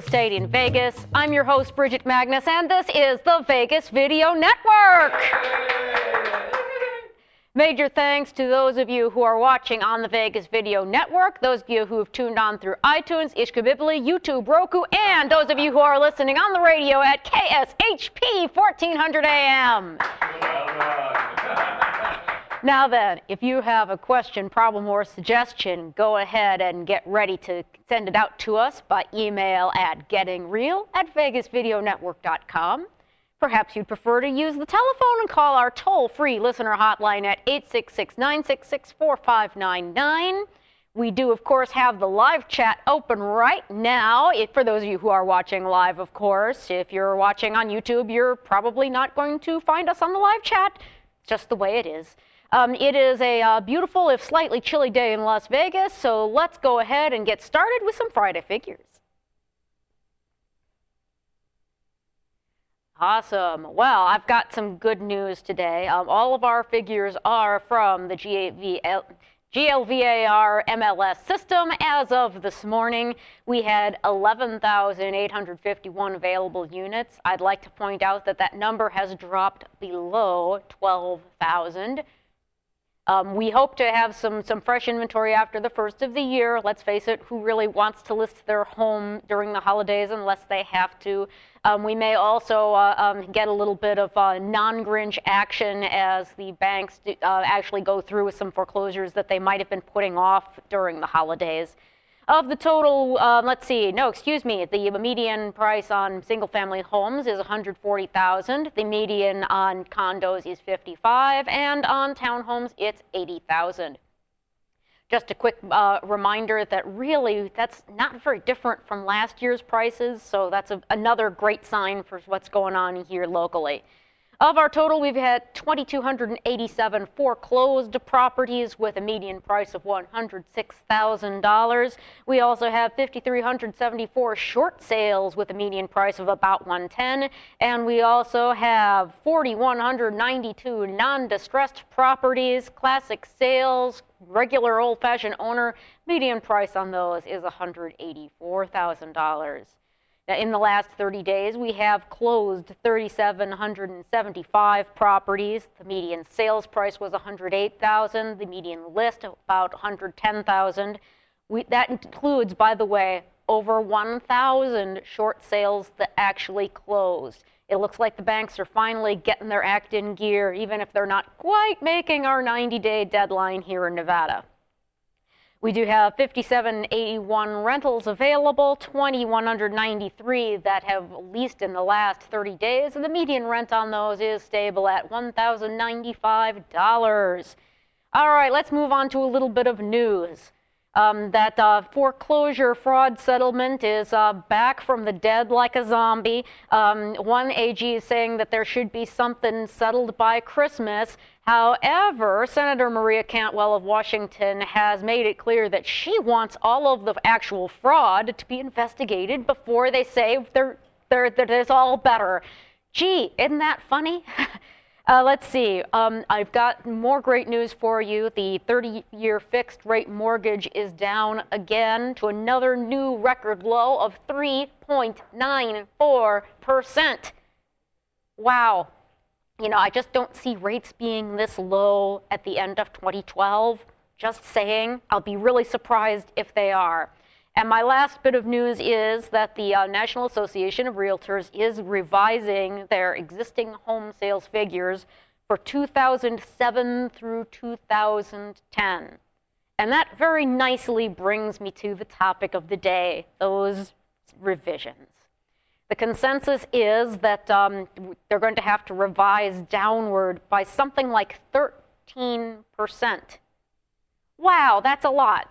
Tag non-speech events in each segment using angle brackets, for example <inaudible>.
estate in Vegas. I'm your host, Bridget Magnus, and this is the Vegas Video Network. Major thanks to those of you who are watching on the Vegas Video Network, those of you who have tuned on through iTunes, Ishkabibli, YouTube, Roku, and those of you who are listening on the radio at KSHP 1400 AM. Now then, if you have a question, problem, or suggestion, go ahead and get ready to send it out to us by email at gettingreal at vegasvideonetwork.com. Perhaps you'd prefer to use the telephone and call our toll-free listener hotline at 866-966-4599. We do, of course, have the live chat open right now. For those of you who are watching live, of course, if you're watching on YouTube, you're probably not going to find us on the live chat. It's just the way it is. Um, it is a uh, beautiful, if slightly chilly day in Las Vegas, so let's go ahead and get started with some Friday figures. Awesome. Well, I've got some good news today. Um, all of our figures are from the GAVL, GLVAR MLS system. As of this morning, we had 11,851 available units. I'd like to point out that that number has dropped below 12,000. Um, we hope to have some, some fresh inventory after the first of the year. Let's face it, who really wants to list their home during the holidays unless they have to? Um, we may also uh, um, get a little bit of uh, non-Grinch action as the banks do, uh, actually go through with some foreclosures that they might have been putting off during the holidays. Of the total, uh, let's see, no, excuse me, the median price on single-family homes is 140,000. The median on condos is 55, and on townhomes it's 80,000. Just a quick uh, reminder that really that's not very different from last year's prices, so that's a, another great sign for what's going on here locally. Of our total, we've had 2,287 foreclosed properties with a median price of $106,000. We also have 5,374 short sales with a median price of about 110, and we also have 4,192 non-distressed properties, classic sales, regular old-fashioned owner. Median price on those is $184,000. In the last 30 days, we have closed 3,775 properties. The median sales price was 108,000. The median list about 110,000. That includes, by the way, over 1,000 short sales that actually closed. It looks like the banks are finally getting their act in gear, even if they're not quite making our 90-day deadline here in Nevada. We do have 5781 rentals available, 2193 that have leased in the last 30 days, and the median rent on those is stable at $1,095. All right, let's move on to a little bit of news. Um, that uh, foreclosure fraud settlement is uh, back from the dead like a zombie. Um, one AG is saying that there should be something settled by Christmas. However, Senator Maria Cantwell of Washington has made it clear that she wants all of the actual fraud to be investigated before they say they're, they're, that it's all better. Gee, isn't that funny? <laughs> Uh, let's see. Um, I've got more great news for you. The 30 year fixed rate mortgage is down again to another new record low of 3.94%. Wow. You know, I just don't see rates being this low at the end of 2012. Just saying. I'll be really surprised if they are. And my last bit of news is that the uh, National Association of Realtors is revising their existing home sales figures for 2007 through 2010. And that very nicely brings me to the topic of the day those revisions. The consensus is that um, they're going to have to revise downward by something like 13%. Wow, that's a lot.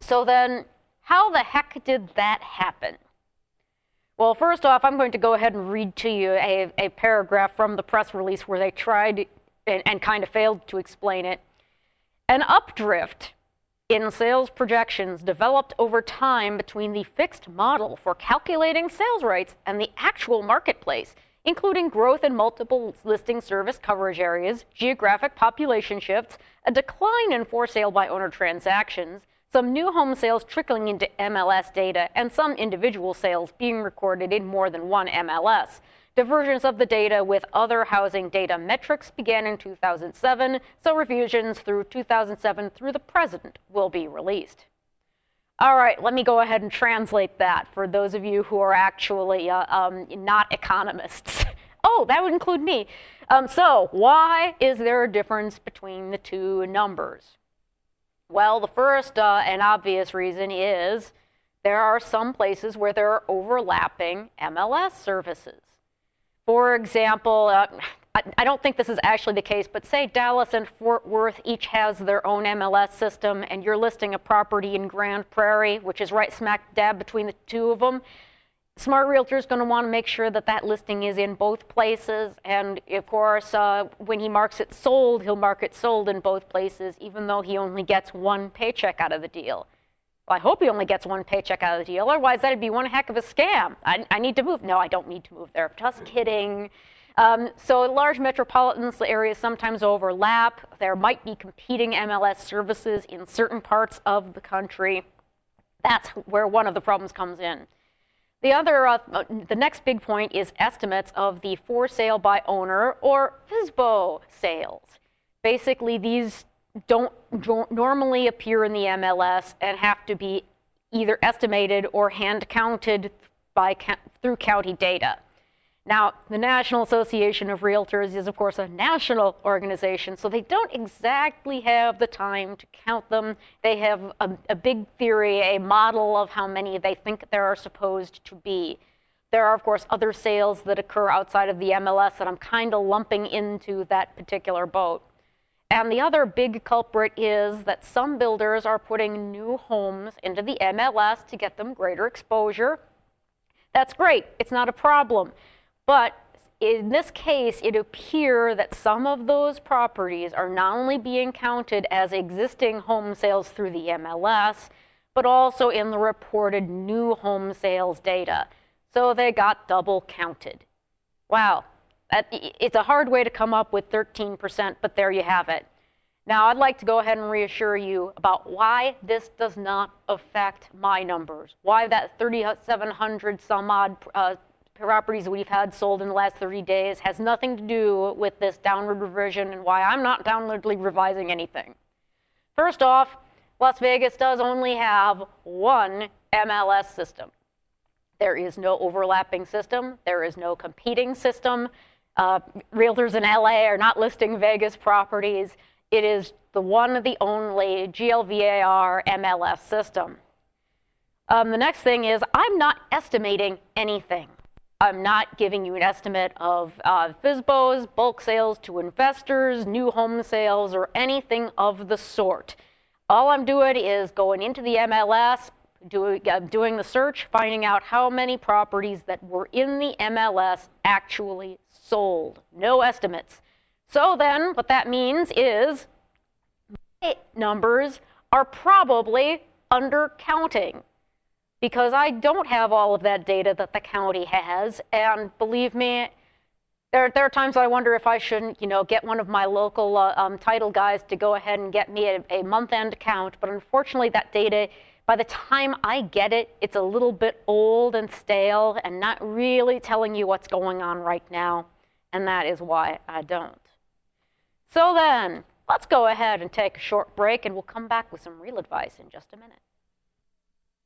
So then how the heck did that happen? Well, first off, I'm going to go ahead and read to you a, a paragraph from the press release where they tried and, and kind of failed to explain it. An updrift in sales projections developed over time between the fixed model for calculating sales rates and the actual marketplace, including growth in multiple listing service coverage areas, geographic population shifts, a decline in for sale by owner transactions, some new home sales trickling into MLS data, and some individual sales being recorded in more than one MLS. Diversions of the data with other housing data metrics began in 2007, so revisions through 2007 through the present will be released. All right, let me go ahead and translate that for those of you who are actually uh, um, not economists. <laughs> oh, that would include me. Um, so, why is there a difference between the two numbers? Well, the first uh, and obvious reason is there are some places where there are overlapping MLS services. For example, uh, I, I don't think this is actually the case, but say Dallas and Fort Worth each has their own MLS system, and you're listing a property in Grand Prairie, which is right smack dab between the two of them. Smart Realtor is going to want to make sure that that listing is in both places. And of course, uh, when he marks it sold, he'll mark it sold in both places, even though he only gets one paycheck out of the deal. Well, I hope he only gets one paycheck out of the deal. Otherwise, that'd be one heck of a scam. I, I need to move. No, I don't need to move there. Just kidding. Um, so large metropolitan areas sometimes overlap. There might be competing MLS services in certain parts of the country. That's where one of the problems comes in. The other, uh, the next big point is estimates of the for sale by owner or FSBO sales. Basically, these don't normally appear in the MLS and have to be either estimated or hand counted by through county data. Now, the National Association of Realtors is, of course, a national organization, so they don't exactly have the time to count them. They have a, a, big theory, a model of how many they think there are supposed to be. There are, of course, other sales that occur outside of the MLS that I'm kind of lumping into that particular boat. And the other big culprit is that some builders are putting new homes into the MLS to get them greater exposure. That's great, it's not a problem. But in this case, it appears that some of those properties are not only being counted as existing home sales through the MLS, but also in the reported new home sales data. So they got double counted. Wow, that, it's a hard way to come up with 13%, but there you have it. Now, I'd like to go ahead and reassure you about why this does not affect my numbers, why that 3,700 some odd uh, properties we've had sold in the last 30 days has nothing to do with this downward revision and why I'm not downwardly revising anything. First off, Las Vegas does only have one MLS system. There is no overlapping system. There is no competing system. Uh, realtors in LA are not listing Vegas properties. It is the one, the only GLVAR MLS system. Um, the next thing is I'm not estimating anything. I'm not giving you an estimate of uh, FSBOs, bulk sales to investors, new home sales, or anything of the sort. All I'm doing is going into the MLS, doing, uh, doing the search, finding out how many properties that were in the MLS actually sold. No estimates. So then, what that means is my numbers are probably undercounting because I don't have all of that data that the county has. And believe me, there, there are times I wonder if I shouldn't, you know, get one of my local uh, um, title guys to go ahead and get me a, a month-end count. But unfortunately, that data, by the time I get it, it's a little bit old and stale and not really telling you what's going on right now. And that is why I don't. So then, let's go ahead and take a short break, and we'll come back with some real advice in just a minute.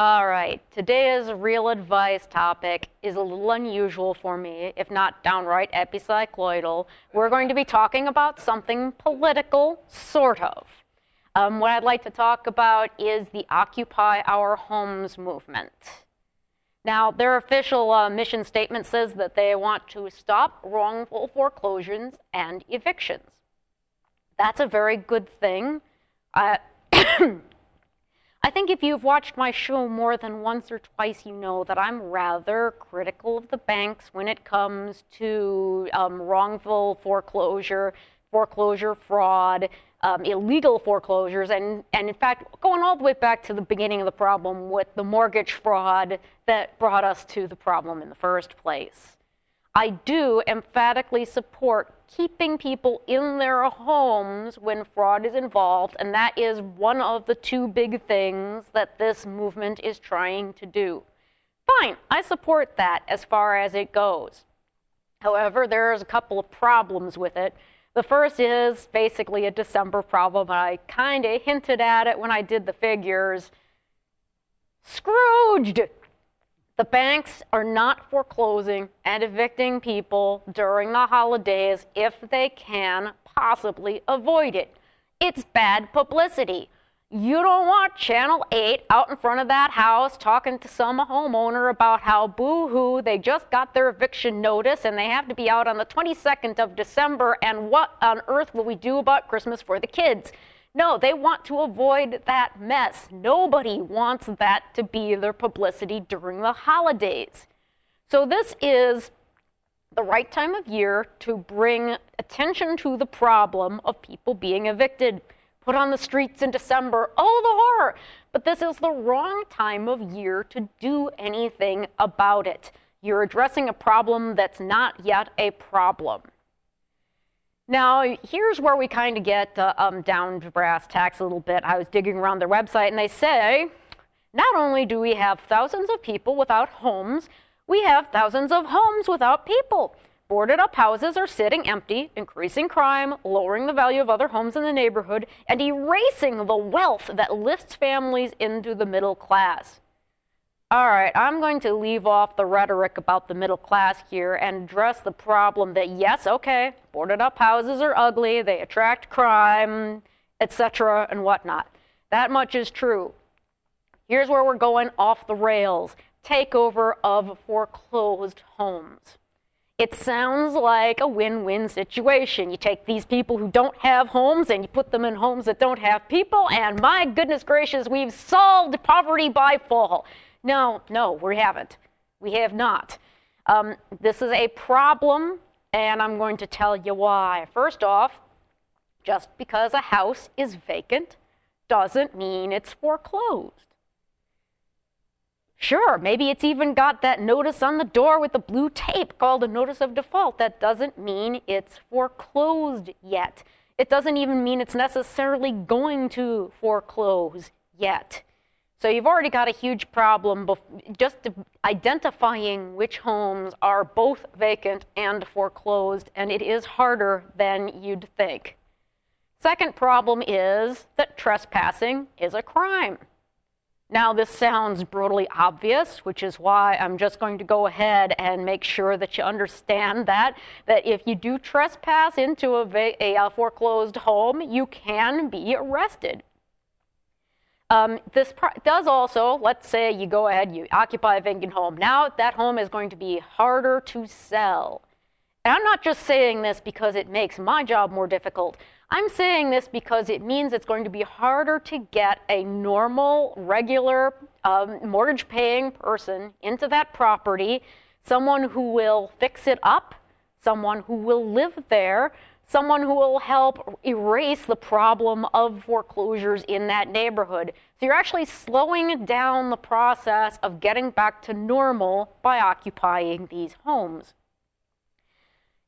All right, today's real advice topic is a little unusual for me, if not downright epicycloidal. We're going to be talking about something political, sort of. Um, what I'd like to talk about is the Occupy Our Homes movement. Now, their official uh, mission statement says that they want to stop wrongful foreclosures and evictions. That's a very good thing. I <coughs> <coughs> I think if you've watched my show more than once or twice, you know that I'm rather critical of the banks when it comes to um, wrongful foreclosure, foreclosure fraud, um, illegal foreclosures, and, and in fact, going all the way back to the beginning of the problem with the mortgage fraud that brought us to the problem in the first place. I do emphatically support keeping people in their homes when fraud is involved, and that is one of the two big things that this movement is trying to do. Fine, I support that as far as it goes. However, there's a couple of problems with it. The first is basically a December problem. I kind of hinted at it when I did the figures. Scrooged! The banks are not foreclosing and evicting people during the holidays if they can possibly avoid it. It's bad publicity. You don't want Channel 8 out in front of that house talking to some homeowner about how boo hoo, they just got their eviction notice and they have to be out on the 22nd of December, and what on earth will we do about Christmas for the kids? No, they want to avoid that mess. Nobody wants that to be their publicity during the holidays. So, this is the right time of year to bring attention to the problem of people being evicted, put on the streets in December. Oh, the horror! But this is the wrong time of year to do anything about it. You're addressing a problem that's not yet a problem. Now, here's where we kind of get uh, um, down to brass tacks a little bit. I was digging around their website, and they say not only do we have thousands of people without homes, we have thousands of homes without people. Boarded up houses are sitting empty, increasing crime, lowering the value of other homes in the neighborhood, and erasing the wealth that lifts families into the middle class. All right, I'm going to leave off the rhetoric about the middle class here and address the problem that, yes, okay, boarded up houses are ugly, they attract crime, etc., and whatnot. That much is true. Here's where we're going off the rails takeover of foreclosed homes. It sounds like a win win situation. You take these people who don't have homes and you put them in homes that don't have people, and my goodness gracious, we've solved poverty by fall. No, no, we haven't. We have not. Um, this is a problem, and I'm going to tell you why. First off, just because a house is vacant doesn't mean it's foreclosed. Sure, maybe it's even got that notice on the door with the blue tape called a notice of default. That doesn't mean it's foreclosed yet. It doesn't even mean it's necessarily going to foreclose yet. So you've already got a huge problem just identifying which homes are both vacant and foreclosed, and it is harder than you'd think. Second problem is that trespassing is a crime. Now, this sounds brutally obvious, which is why I'm just going to go ahead and make sure that you understand that, that if you do trespass into a, a, a foreclosed home, you can be arrested. Um, this does also, let's say you go ahead, you occupy a vacant home. Now that home is going to be harder to sell. And I'm not just saying this because it makes my job more difficult. I'm saying this because it means it's going to be harder to get a normal, regular um, mortgage paying person into that property, someone who will fix it up, someone who will live there, someone who will help erase the problem of foreclosures in that neighborhood. So you're actually slowing down the process of getting back to normal by occupying these homes.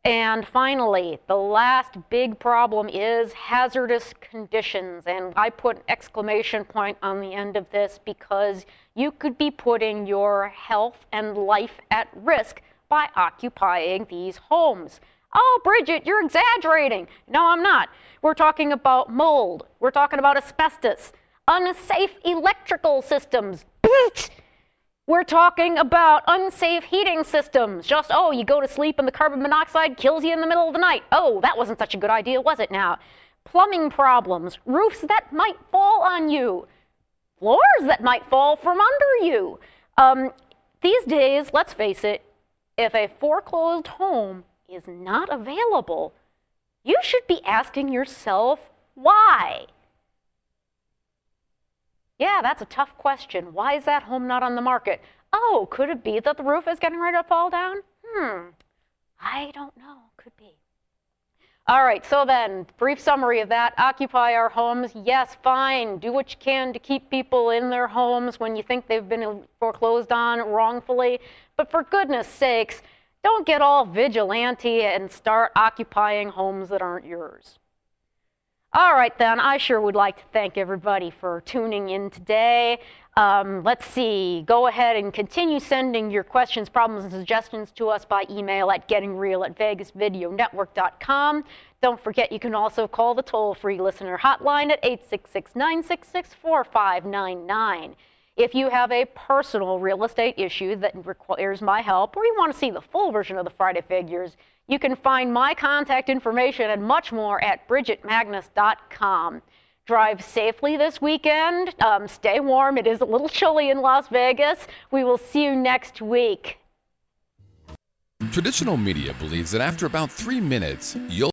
And finally, the last big problem is hazardous conditions. And I put an exclamation point on the end of this because you could be putting your health and life at risk by occupying these homes. Oh, Bridget, you're exaggerating. No, I'm not. We're talking about mold. We're talking about asbestos, unsafe electrical systems. We're talking about unsafe heating systems. Just, oh, you go to sleep and the carbon monoxide kills you in the middle of the night. Oh, that wasn't such a good idea, was it now? Plumbing problems, roofs that might fall on you, floors that might fall from under you. Um, these days, let's face it, if a foreclosed home is not available, you should be asking yourself why. Yeah, that's a tough question. Why is that home not on the market? Oh, could it be that the roof is getting ready to fall down? Hmm, I don't know. Could be. All right, so then, brief summary of that. Occupy our homes. Yes, fine. Do what you can to keep people in their homes when you think they've been foreclosed on wrongfully. But for goodness sakes, don't get all vigilante and start occupying homes that aren't yours. All right, then, I sure would like to thank everybody for tuning in today. Um, let's see, go ahead and continue sending your questions, problems, and suggestions to us by email at gettingreal at vegasvideonetwork.com. Don't forget, you can also call the toll free listener hotline at 866 966 4599. If you have a personal real estate issue that requires my help, or you want to see the full version of the Friday figures, you can find my contact information and much more at bridgetmagnus.com. Drive safely this weekend. Um, stay warm. It is a little chilly in Las Vegas. We will see you next week. Traditional media believes that after about three minutes, you'll